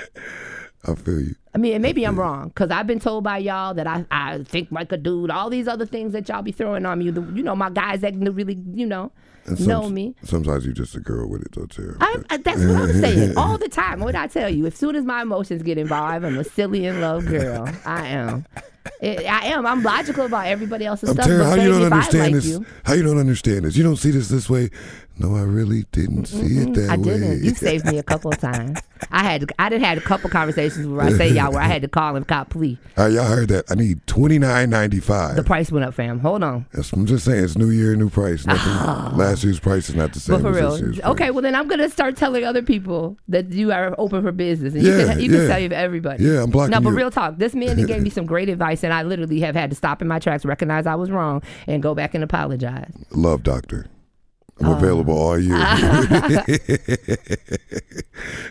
I feel you. I mean, and maybe I'm wrong because I've been told by y'all that I, I think like a dude. All these other things that y'all be throwing on me. The, you know, my guys that really, you know, And know me. Sometimes you're just a girl with it, though, too. I, I, that's what I'm saying all the time. What did I tell you? As soon as my emotions get involved, I'm a silly in love girl. I am. It, I am. I'm logical about everybody else's I'm stuff. Tara, but how baby, you don't understand like this? you, How you don't understand this? You don't see this this way? No, I really didn't see it that I way. didn't. You saved me a couple of times. I had. I did had a couple conversations where I say y'all where I had to call and cop plea. Right, y'all heard that? I need twenty nine ninety five. The price went up, fam. Hold on. I'm just saying, it's New Year, new price. Nothing, ah. Last year's price is not the same But for as real, okay. Well, then I'm gonna start telling other people that you are open for business, and Yeah, you can you can yeah. tell you everybody. Yeah, I'm blocking No, but you. real talk. This man gave me some great advice, and I literally have had to stop in my tracks, recognize I was wrong, and go back and apologize. Love Doctor. I'm available all year.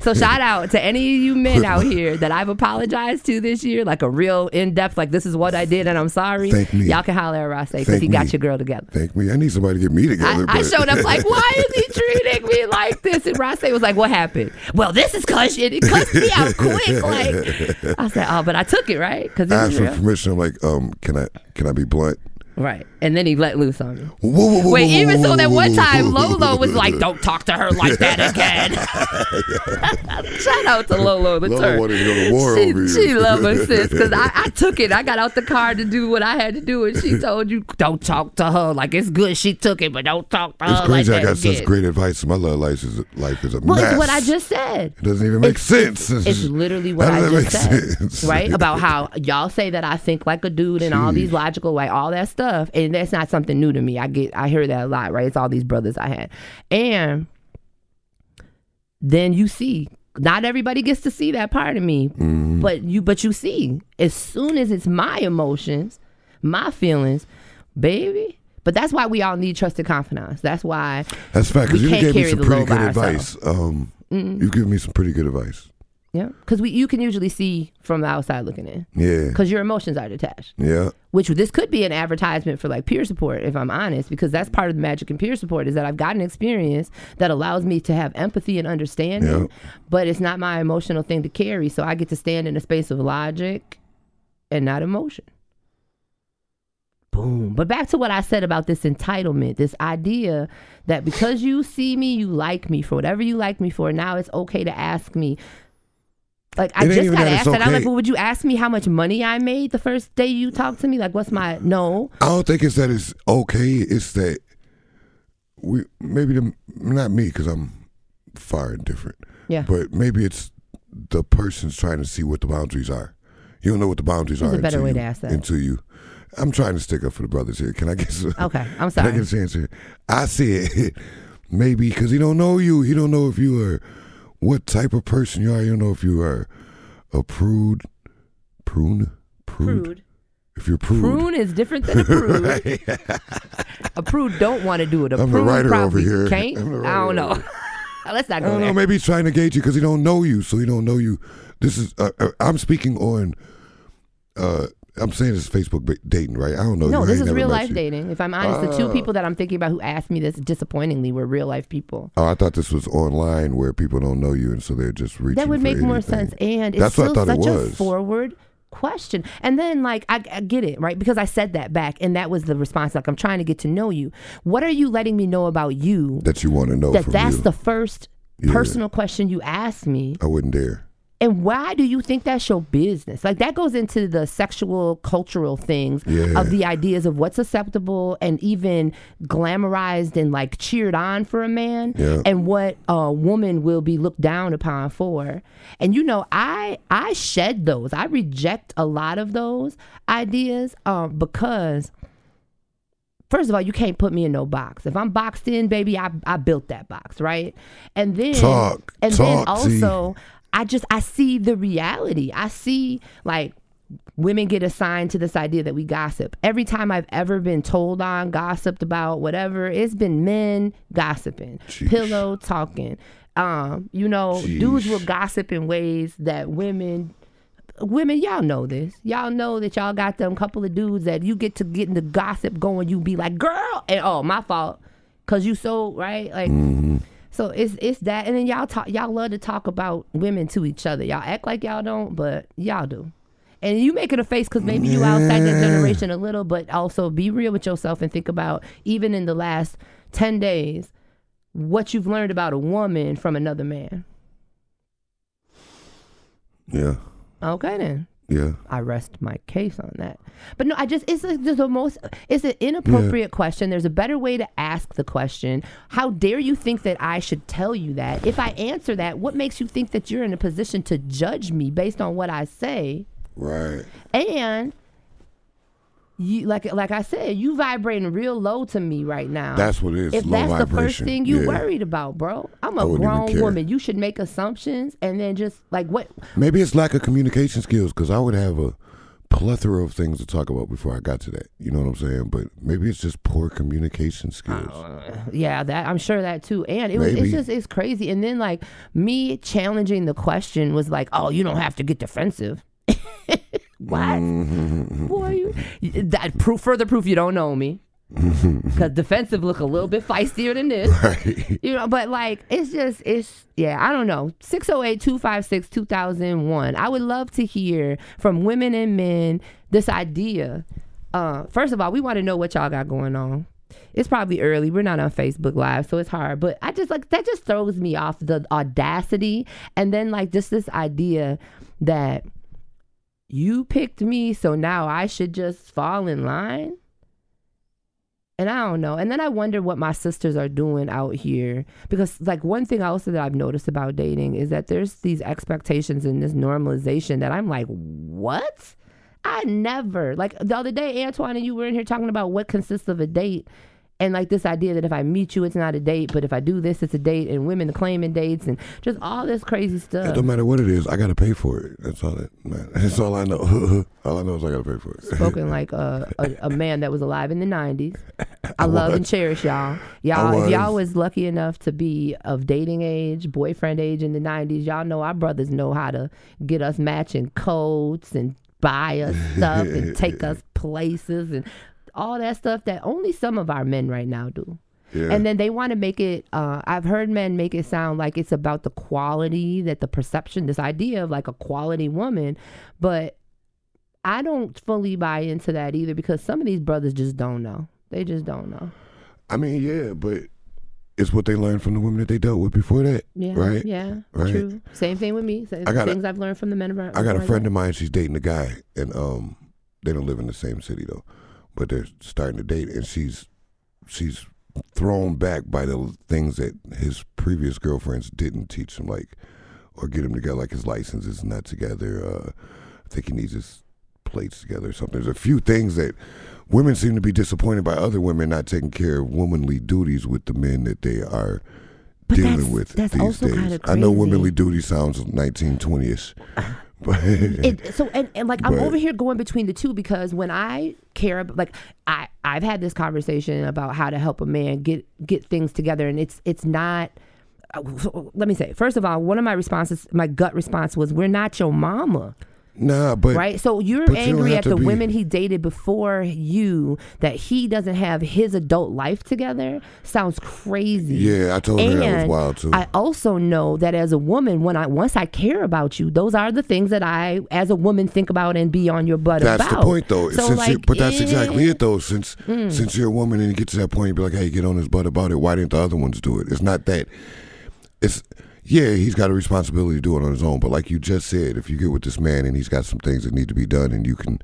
So shout out to any of you men out here that I've apologized to this year, like a real in depth, like this is what I did and I'm sorry. Thank me. Y'all can holler at Ross because he got your girl together. Thank me. I need somebody to get me together. I but- showed up like, why is he treating me like this? And Ross was like, what happened? Well, this is cause it, cussed me out quick. Like I said, oh, but I took it right because I asked for permission. I'm like, um, can I can I be blunt? Right, and then he let loose on me. Whoa, whoa, whoa, Wait, whoa, even whoa, so that whoa, one time whoa, whoa, Lolo was like, "Don't talk to her like that again." Shout out to Lolo the Lolo turd. wanted to go to war she, over you. She love her sis because I, I took it. I got out the car to do what I had to do, and she told you don't talk to her like it's good. She took it, but don't talk to It's her crazy. like I that got such great advice. My love life is life is a Well, mess. it's what I just said. It doesn't even make It's- sense. It's, it's literally what How I just said, sense? right? About how y'all say that I think like a dude and all these logical, like all that stuff, and that's not something new to me. I get, I hear that a lot, right? It's all these brothers I had, and then you see, not everybody gets to see that part of me, Mm-hmm. but you, but you see, as soon as it's my emotions, my feelings, baby. But that's why we all need trusted confidants. That's why That's fact. Because you gave me carry some pretty good advice. Um, You've given me some pretty good advice. Yeah, because we you can usually see from the outside looking in, Yeah. because your emotions are detached. Yeah. Which this could be an advertisement for like peer support, if I'm honest, because that's part of the magic in peer support is that I've got an experience that allows me to have empathy and understanding, Yeah. but it's not my emotional thing to carry. So I get to stand in a space of logic and not emotion. Boom. But back to what I said about this entitlement, this idea that because you see me, you like me for whatever you like me for. Now it's okay to ask me. Like I It just got asked that. I'm like, well, would you ask me how much money I made the first day you talked to me? Like, what's my no? I don't think it's that it's okay. It's that we maybe the not me because I'm far and different. Yeah. But maybe it's the person's trying to see what the boundaries are. You don't know what the boundaries There's are. a better way you, to ask that. Until you, I'm trying to stick up for the brothers here. Can I get some? Okay, I'm Can I sorry. get a chance here? I said maybe because he don't know you. He don't know if you are what type of person you are. You know if you are a prude, prune, prude. Prude. If you're prude, Prune is different than a prude. a prude don't want to do it. A I'm the writer over here. can't. I don't know. Let's not I don't there. know. Maybe he's trying to gauge you because he don't know you, so he don't know you. This is uh, uh, I'm speaking on. Uh, I'm saying this is Facebook dating, right? I don't know. No, I this is real life you. dating. If I'm honest, the two ah. people that I'm thinking about who asked me this disappointingly were real life people. Oh, I thought this was online where people don't know you, and so they're just reaching. That would make more sense. And it's That's what I still such a forward question. And then like I, I get it, right? Because I said that back and that was the response like I'm trying to get to know you. What are you letting me know about you That you want to know that that's you. the first Yeah. personal question you asked me? I wouldn't dare. And why do you think that's your business? Like that goes into the sexual cultural things Yeah. of the ideas of what's acceptable and even glamorized and like cheered on for a man Yeah. and what a woman will be looked down upon for. And you know, I I shed those. I reject a lot of those ideas um because First of all, you can't put me in no box. If I'm boxed in, baby, I, I built that box, right? And then Talk, and then talk, T. also I just I see the reality. I see like women get assigned to this idea that we gossip. Every time I've ever been told on, gossiped about, whatever, it's been men gossiping, Sheesh. pillow talking. Um, you know, dudes will gossip in ways that women women, y'all know this. Y'all know that y'all got them couple of dudes that you get to getting the gossip going, you be like, girl, and oh, my fault. Cause you so right, like so it's it's that and then y'all talk y'all love to talk about women to each other. Y'all act like y'all don't, but y'all do. And you making a face because maybe you outside that generation a little, but also be real with yourself and think about even in the last ten days, what you've learned about a woman from another man. Yeah. Okay then. Yeah. I rest my case on that. But no, I just it's the most it's an inappropriate question. There's a better way to ask the question. How dare you think that I should tell you that? If I answer that, what makes you think that you're in a position to judge me based on what I say? Right. And you like like I said, you vibrating real low to me right now. That's what it is, If that's the first thing you Yeah. worried about, bro, I'm a grown woman. You should make assumptions and then just like what Maybe it's lack of communication skills because I would have a plethora of things to talk about before I got to that. You know what I'm saying? But maybe it's just poor communication skills. Oh, yeah, that I'm sure that too. And it was it's just it's crazy. And then like me challenging the question was like, oh, you don't have to get defensive. what? Boy, you, that proof further proof you don't know me. Cause defensive look a little bit feistier than this. Right. You know, but like it's just it's yeah, I don't know. 608-256-2001. I would love to hear from women and men this idea. Uh first of all, we want to know what y'all got going on. It's probably early. We're not on Facebook Live, so it's hard. But I just like that just throws me off the audacity and then like just this idea that you picked me, so now I should just fall in line. And I don't know. And then I wonder what my sisters are doing out here. Because, like, one thing also that I've noticed about dating is that there's these expectations and this normalization that I'm like, what? I never. Like, the other day, Antoine and you were in here talking about what consists of a date. And, like, this idea that if I meet you, it's not a date, but if I do this, it's a date, and women claiming dates, and just all this crazy stuff. It don't matter what it is. I got to pay for it. That's all that matters. That's all I know. all I know is I got to pay for it. spoken like a, a, a man that was alive in the 90s. I love and cherish y'all. Y'all, if y'all was. was lucky enough to be of dating age, boyfriend age in the 90s, y'all know our brothers know how to get us matching coats and buy us stuff and take us places and all that stuff that only some of our men right now do. Yeah. And then they want to make it, uh, I've heard men make it sound like it's about the quality, that the perception, this idea of like a quality woman. But I don't fully buy into that either because some of these brothers just don't know. They just don't know. I mean, yeah, but it's what they learned from the women that they dealt with before that. Yeah. Right? Yeah. Right. True. Same thing with me. Same I got a- things I've learned from the men around. I got a friend of mine. She's dating a guy, and um, they don't live in the same city though, but they're starting to date, and she's she's thrown back by the things that his previous girlfriends didn't teach him, like or get him together, like his license is not together. Uh, I think he needs his plates together or something. There's a few things that women seem to be disappointed by other women not taking care of womanly duties with the men that they are. But dealing with that's these days. I know womanly duty sounds 1920ish, but it, so and, and like I'm But- over here going between the two because when I care about like I I've had this conversation about how to help a man get get things together and it's it's not uh, let me say first of all one of my responses my gut response was we're not your mama Nah, but right? So you're but you angry at the be- women he dated before you that he doesn't have his adult life together. Sounds crazy. Yeah, I told her that was wild too. I also know that as a woman, when I once I care about you, those are the things that I, as a woman, think about and be on your butt That's about. That's the point, though. So you, like, but that's exactly it, though. Since mm. since you're a woman and you get to that point, you be like, "Hey, get on his butt about it." Why didn't the other ones do it? It's not that. It's yeah, he's got a responsibility to do it on his own. But like you just said, if you get with this man and he's got some things that need to be done, and you can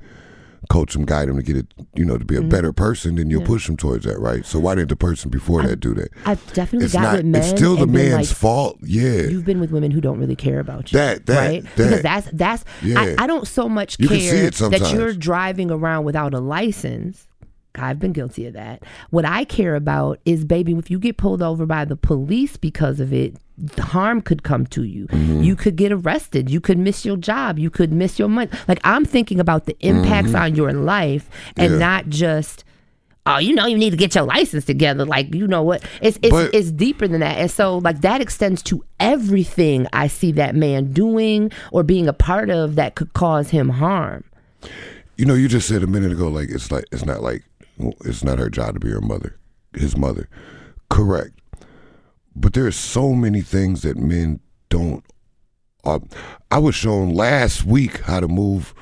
coach him, guide him to get it, you know, to be a mm-hmm. better person, then you'll push him towards that, right? So why didn't the person before that do that? I've definitely It's got not. with men. It's still the man's like, fault. Yeah. You've been with women who don't really care about you. That- that- right? that- because that's that's Yeah. I, I don't so much You care that you're driving around without a license. I've been guilty of that. What I care about is, baby, if you get pulled over by the police because of it, harm could come to you. Mm-hmm. You could get arrested. You could miss your job. You could miss your money. Like I'm thinking about the impacts on your life and Mm-hmm. Yeah. not just oh, you know, you need to get your license together. Like, you know what? It's it's But- it's deeper than that. And so like that extends to everything I see that man doing or being a part of that could cause him harm. You know, you just said a minute ago, like it's like it's not like it's not her job to be her mother, his mother. Correct. But there's so many things that men don't. Uh, I was shown last week how to move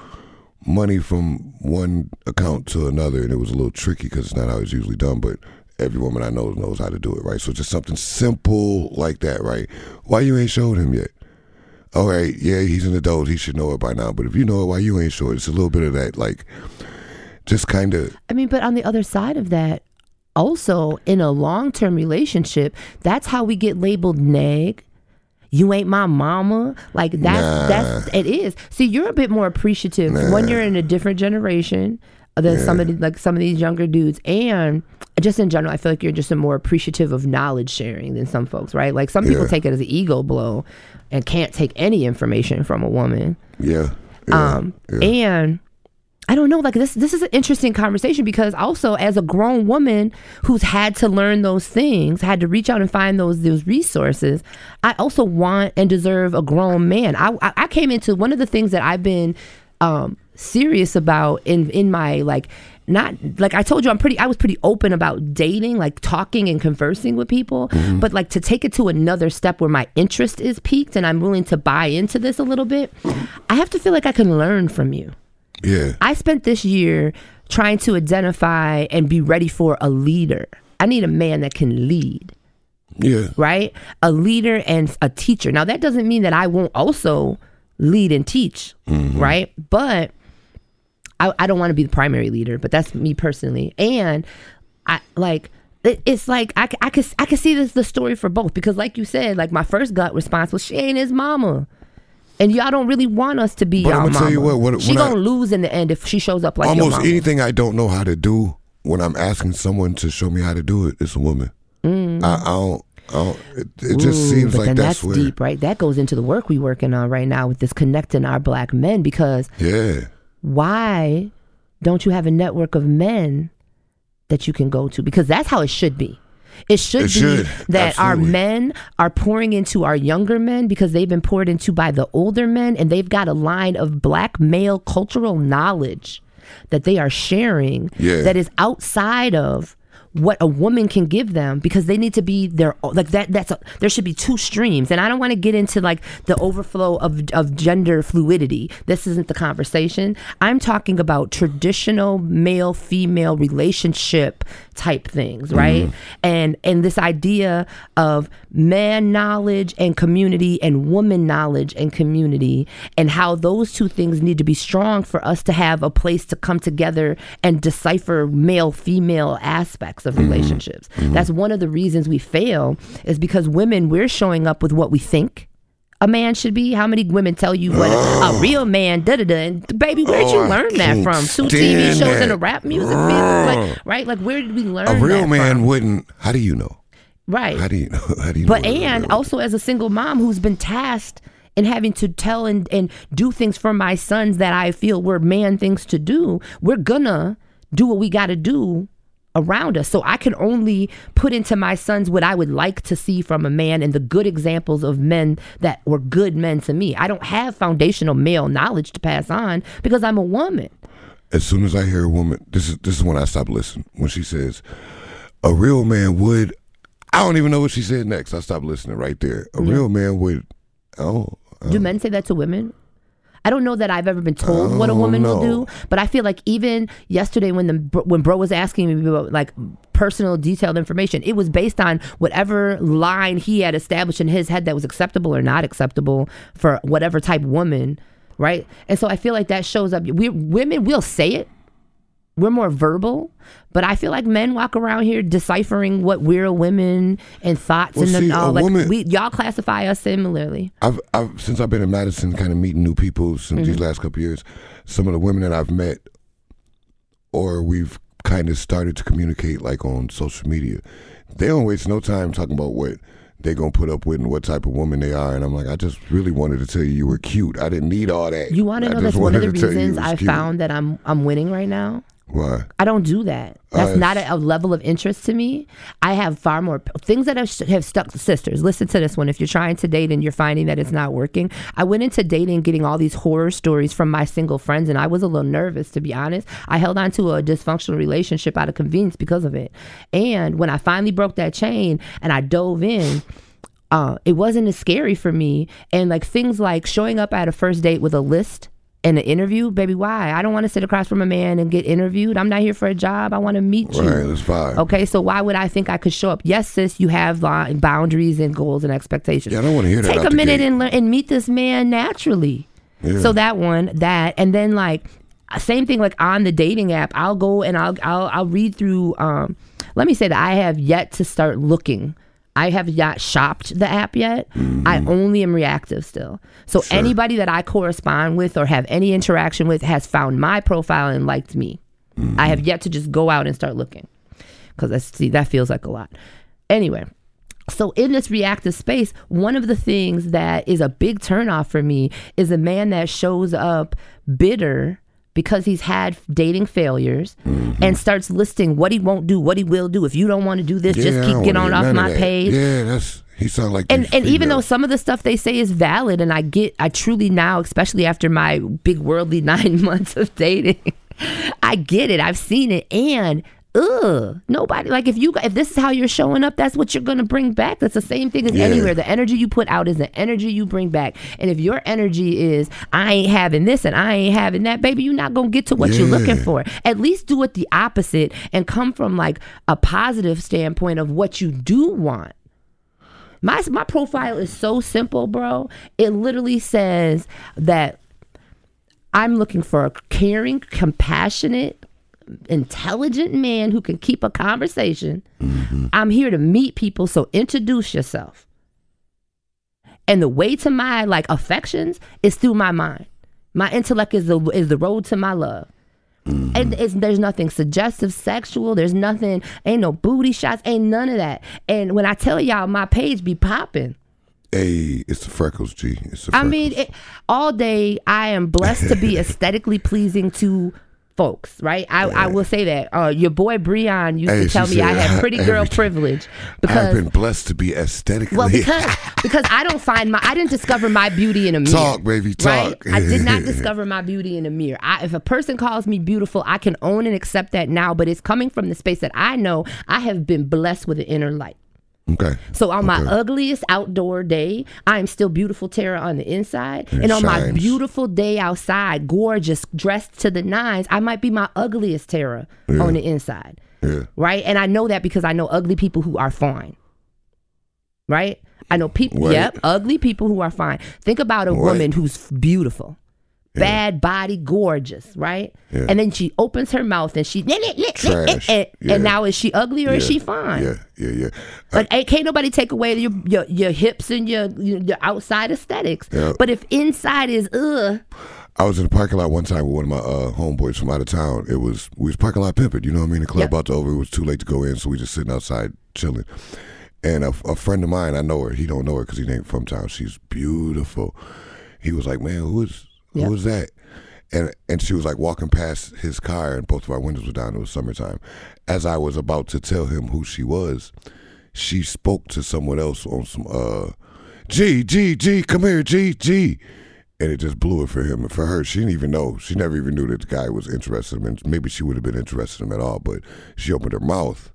money from one account to another, and it was a little tricky because it's not how it's usually done. But every woman I know knows how to do it, right? So just something simple like that, right? Why you ain't showed him yet? All right, yeah, he's an adult. He should know it by now. But if you know it, why you ain't sure? It's a little bit of that, like, just kind of. I mean, but on the other side of that, also in a long term relationship, that's how we get labeled neg. You ain't my mama. Like that's that's it is. See, you're a bit more appreciative when you're in a different generation than some of the, like some of these younger dudes, and just in general, I feel like you're just a more appreciative of knowledge sharing than some folks, right? Like some people take it as an ego blow and can't take any information from a woman. Yeah. yeah Um, yeah. and I don't know, like this this is an interesting conversation because also as a grown woman who's had to learn those things, had to reach out and find those those resources, I also want and deserve a grown man. I I, came into one of the things that I've been um serious about in in my like not like I told you I'm pretty I was pretty open about dating like talking and conversing with people but like to take it to another step where my interest is peaked and I'm willing to buy into this a little bit I have to feel like I can learn from you yeah. I spent this year trying to identify and be ready for a leader. I need a man that can lead, Yeah. right? A leader and a teacher. Now, that doesn't mean that I won't also lead and teach, mm-hmm. right? But I, I don't want to be the primary leader, but that's me personally. And I like, it- it's like I, I could I could see this the story for both because like you said like my first gut response was she ain't his mama and y'all don't really want us to be But y'all I'ma tell you mama. what, what- she gonna lose in the end if she shows up like your Almost mama. anything I don't know how to do when I'm asking someone to show me how to do it, it's a woman. I, I don't. I don't it, it just Mm. Ooh, seems like that's, that's where. deep, right? That goes into the work we're working on right now with this connecting our black men because Yeah. why don't you have a network of men that you can go to? Because that's how it should be. It should It be should, that our men are pouring into our younger men because they've been poured into by the older men and they've got a line of black male cultural knowledge that they are sharing Yeah. that is outside of what a woman can give them because they need to be their like that that's a, there should be two streams. And I don't want to get into like the overflow of of gender fluidity. This isn't the conversation. I'm talking about traditional male female relationship type things right? Mm-hmm. And and this idea of man knowledge and community and woman knowledge and community and how those two things need to be strong for us to have a place to come together and decipher male female aspects of relationships mm-hmm. Mm-hmm. that's one of the reasons we fail is because women we're showing up with what we think a man should be. How many women tell you what a real man da da da? Baby, where'd you Oh, I learn that from? Two TV shows that. and a rap music video, like, right? Like, where did we learn A real man from? wouldn't. How do you know? right? How do you know? How do you but know? what a and also as a single mom who's been tasked in having to tell and, and do things for my sons that I feel were man things to do, we're gonna do what we gotta do around us. So I can only put into my sons what I would like to see from a man and the good examples of men that were good men to me. I don't have foundational male knowledge to pass on because I'm a woman. As soon as I hear a woman, this is this is when I stop listening. When she says, "A real man would," I don't even know what she said next. I stop listening right there. A real man would. Oh, Do oh. men say that to women? I don't know that I've ever been told what a oh, woman will do, but I feel like even yesterday when the when bro was asking me about like personal detailed information, it was based on whatever line he had established in his head that was acceptable or not acceptable for whatever type woman, right? And so I feel like that shows up. We women will say it. We're more verbal, but I feel like men walk around here deciphering what we're women and thoughts Well, and see, all a like woman- we y'all classify us similarly. I've, I've since I've been in Madison, kind of meeting new people since these mm-hmm. last couple years. Some of the women that I've met, or we've kind of started to communicate like on social media, they don't waste no time talking about what they're gonna put up with and what type of woman they are. And I'm like, I just really wanted to tell you you were cute. I didn't need all that. You want to know that's one of the wanted to tell you reasons I cute. found that I'm I'm winning right now. Why? I don't do that. That's Uh, not a, a level of interest to me. I have far more things that have, have stuck. Sisters, listen to this one. If you're trying to date and you're finding that it's not working, I went into dating getting all these horror stories from my single friends, and I was a little nervous to be honest. I held on to a dysfunctional relationship out of convenience because of it. And when I finally broke that chain and I dove in, uh, it wasn't as scary for me. And like things like showing up at a first date with a list and an interview, baby, why? I don't want to sit across from a man and get interviewed. I'm not here for a job. I want to meet you. Right, that's fine. Okay, so why would I think I could show up? Yes, sis, you have boundaries and goals and expectations. Yeah, I don't want to hear that. Take a minute and learn and meet this man naturally. Yeah. So that one, that, and then like same thing like on the dating app, I'll go and I'll I'll I'll read through. Um, let me say that I have yet to start looking. I have not shopped the app yet. Mm-hmm. I only am reactive still. So anybody that I correspond with or have any interaction with has found my profile and liked me. Mm-hmm. I have yet to just go out and start looking because I see that feels like a lot. Anyway, so in this reactive space, one of the things that is a big turnoff for me is a man that shows up bitter because he's had dating failures Mm-hmm. and starts listing what he won't do, what he will do. If you don't want to do this, Yeah, just keep get on off none of my page. Yeah, that's he sounds like And and even though some of the stuff they say is valid, and I get, I truly now, especially after my big worldly nine months of dating, I get it. I've seen it, and ugh, nobody like if you if this is how you're showing up, that's what you're gonna bring back. That's the same thing as Yeah. anywhere. The energy you put out is the energy you bring back. And if your energy is I ain't having this and I ain't having that, baby, you're not gonna get to what you're looking for. At least do it the opposite and come from like a positive standpoint of what you do want. My my profile is so simple, bro. It literally says that I'm looking for a caring, compassionate, intelligent man who can keep a conversation. I'm here to meet people, so introduce yourself. And the way to my like affections is through my mind. My intellect is the is the road to my love. And mm-hmm. it's, there's nothing suggestive, sexual. There's nothing. Ain't no booty shots. Ain't none of that. And when I tell y'all, my page be popping. Hey, it's the freckles, G. It's the I mean, it, all day I am blessed to be aesthetically pleasing to folks, right? I, I will say that. Uh, your boy Breon used Hey, to tell me I said, had pretty girl privilege I've been blessed to be aesthetically. well because because I don't find my I didn't discover my beauty in a mirror. Talk, baby, talk. Right? I did not discover my beauty in a mirror. I, if a person calls me beautiful, I can own and accept that now. But it's coming from the space that I know I have been blessed with an inner light. Okay. So on my ugliest outdoor day, I am still beautiful Tara on the inside. And And, it on my beautiful day outside, gorgeous, dressed to the nines, I might be my ugliest Tara on the inside. Yeah. Right? And I know that because I know ugly people who are fine. Right? I know people, yep, ugly people who are fine. Think about a Right. woman who's f- Bad body, gorgeous, right? Yeah. And then she opens her mouth and she Trash. and, Yeah. and now is she ugly or is she fine? Yeah, yeah, yeah. Like, ain't- eh, can't nobody take away your your, your hips and your, your your outside aesthetics. Yeah. But if inside is ugh, I was in the parking lot one time with one of my uh, homeboys from out of town. It was we was parking lot pimping. You know what I mean? The club about to over. It was too late to go in, so we just sitting outside chilling. And a, a friend of mine, I know her. He don't know her because he ain't from town. She's beautiful. He was like, "Man, who is who Yep. is that?" and and she was like walking past his car, and both of our windows were down. It was summertime. As I was about to tell him who she was, she spoke to someone else on some uh, G G G, come here, G G. And it just blew it for him and for her. She didn't even know. She never even knew that the guy was interested in him. And maybe she would have been interested in him at all. But she opened her mouth,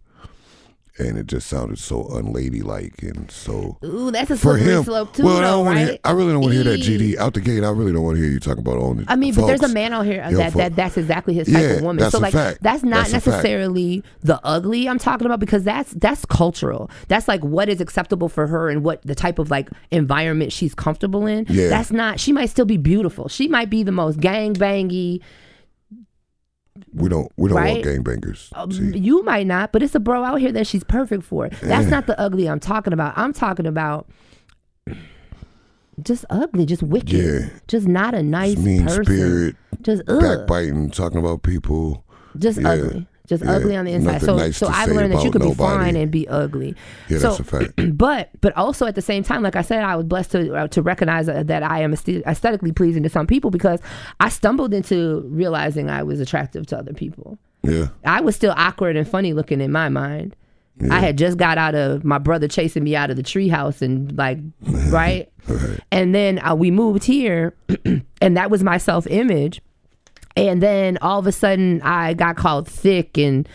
and it just sounded so unladylike and so Ooh, that's a for slippery him. slope too, well, I don't want to. right? Hear, I really don't want to hear that. GD out the gate. I really don't want to hear you talking about only. I mean, but there's a man out here that, that that's exactly his type Yeah, of woman. so like fact. that's not That's necessarily the ugly I'm talking about because that's that's cultural. That's like what is acceptable for her and what the type of like environment she's comfortable in. Yeah. That's not she might still be beautiful. She might be the most gang bangy. We don't. We don't Right? want gangbangers. Um, you might not, but it's a bro out here that she's perfect for. That's not the ugly I'm talking about. I'm talking about just ugly, just wicked. Yeah. Just not a nice mean person. spirit, Just ugh. backbiting, talking about people. just Yeah. ugly just Yeah. ugly on the inside so nice so i've learned that you can could be fine and be ugly Yeah, so, that's a fact. but but also at the same time like i said i was blessed to uh, to recognize uh, that i am aesthetically pleasing to some people because i stumbled into realizing i was attractive to other people Yeah. i was still awkward and funny looking in my mind I had just got out of my brother chasing me out of the treehouse and like, right? And then uh, we moved here, and that was my self image. And then all of a sudden, I got called thick and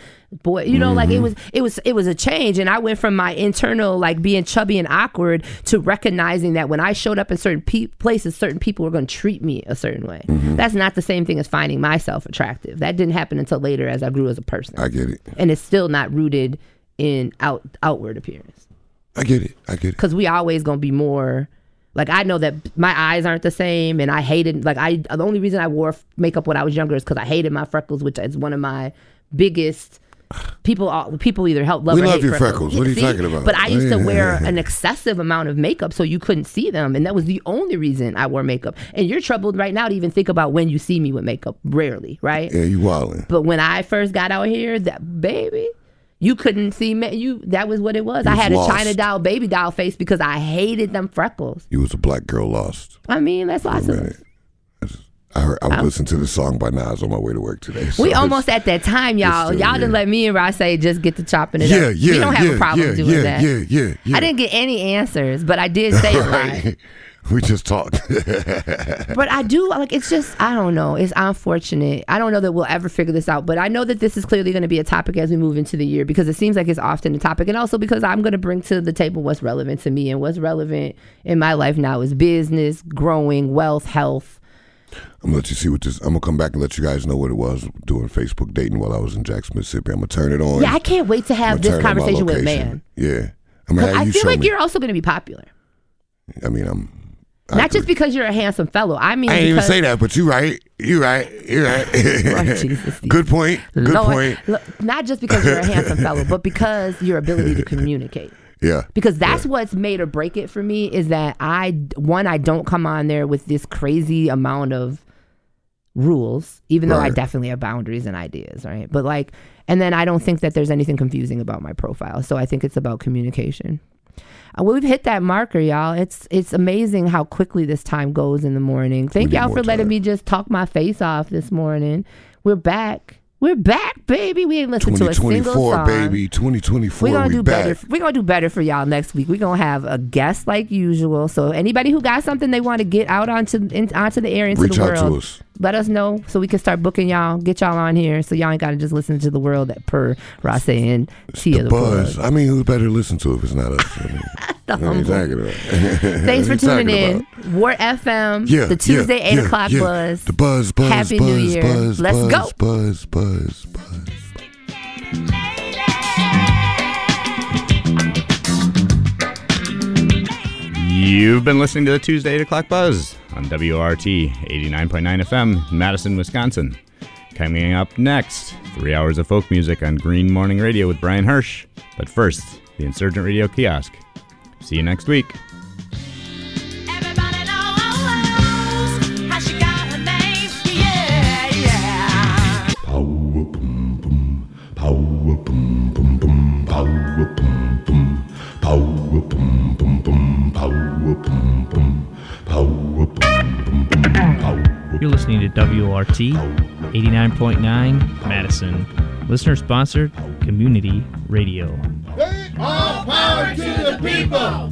boy, you know, like it mm-hmm. was it was it was a change. And I went from my internal like being chubby and awkward to recognizing that when I showed up in certain pe- places, certain people were going to treat me a certain way. Mm-hmm. That's not the same thing as finding myself attractive. That didn't happen until later as I grew as a person I get it. and it's still not rooted in out outward appearance I get it. I get it. because we always gonna be more like i know that my eyes aren't the same and i hated like i the only reason i wore makeup when i was younger is because i hated my freckles which is one of my biggest people all people either help love We or love your freckles. What are you See? talking about? but i used to wear an excessive amount of makeup so you couldn't see them and that was the only reason i wore makeup and you're troubled right now to even think about when you see me with makeup rarely right Yeah, you wildin'. but when I first got out here, that baby, you couldn't see me. You that was what it was. I was had lost. a China doll, baby doll face because I hated them freckles. You was a black girl lost. I mean, that's lots of. I heard. I oh. was listening to the song by Nas on my way to work today. so We almost at that time, y'all. still Y'all didn't let me and Ross say just get to chopping it Yeah, up. yeah, we don't have yeah, a problem yeah, doing yeah, that. Yeah, yeah, yeah. I didn't get any answers, but I did say a lot. Right. We just talked. But I do like it's just I don't know. It's unfortunate. I don't know that we'll ever figure this out. But I know that this is clearly going to be a topic as we move into the year because it seems like it's often a topic, and also because I'm going to bring to the table what's relevant to me and what's relevant in my life now is business, growing, wealth, health. I'm gonna let you see what this. I'm gonna come back and let you guys know what it was doing Facebook dating while I was in Jackson, Mississippi. I'm gonna turn it on. Yeah, I can't wait to have this turn on my conversation with man. Yeah, I'm gonna have I you feel show like me. you're also going to be popular, I mean, I'm. Not just because you're a handsome fellow. I mean, I didn't even say that, but you're right. You're right. You're right. Jesus, Good point. Good Lord, point. look, not just because you're a handsome fellow, but because your ability to communicate. Yeah. because that's what's made or break it for me is that I one I don't come on there with this crazy amount of rules even though I definitely have boundaries and ideas right but like and then I don't think that there's anything confusing about my profile so I think it's about communication uh, we've hit that marker y'all it's it's amazing how quickly this time goes in the morning thank y'all for letting me just talk my face off this morning we're back we're back baby we ain't listened to a single 2024, song baby. 2024. we're gonna we do back. better. We're gonna do better for y'all next week. We're gonna have a guest like usual. So anybody who got something they want to get out onto in, onto the air into Reach the out to world, us. Let us know so we can start booking y'all, get y'all on here, so y'all ain't gotta just listen to the world at per Ross and Tia The the, buzz. plug. I mean, who's better to listen to if it's not us? I mean, The what are you humble. talking about? Thanks for What are tuning in. talking WORT FM, Yeah, the Tuesday yeah, eight yeah, o'clock yeah. buzz. The buzz, buzz, Happy buzz, New Year. buzz, Let's buzz, go. Buzz, buzz, buzz. You've been listening to the Tuesday 8 o'clock buzz on WORT 89.9 FM, Madison, Wisconsin. Coming up next, three hours of folk music on Green Morning Radio with Brian Hirsch. But first, the Insurgent Radio kiosk. See you next week. Everybody knows how she got her name. Yeah, yeah. Power boom boom, power boom boom boom, power boom boom, You're listening to WORT 89.9 Madison, listener sponsored community radio. All power to the people.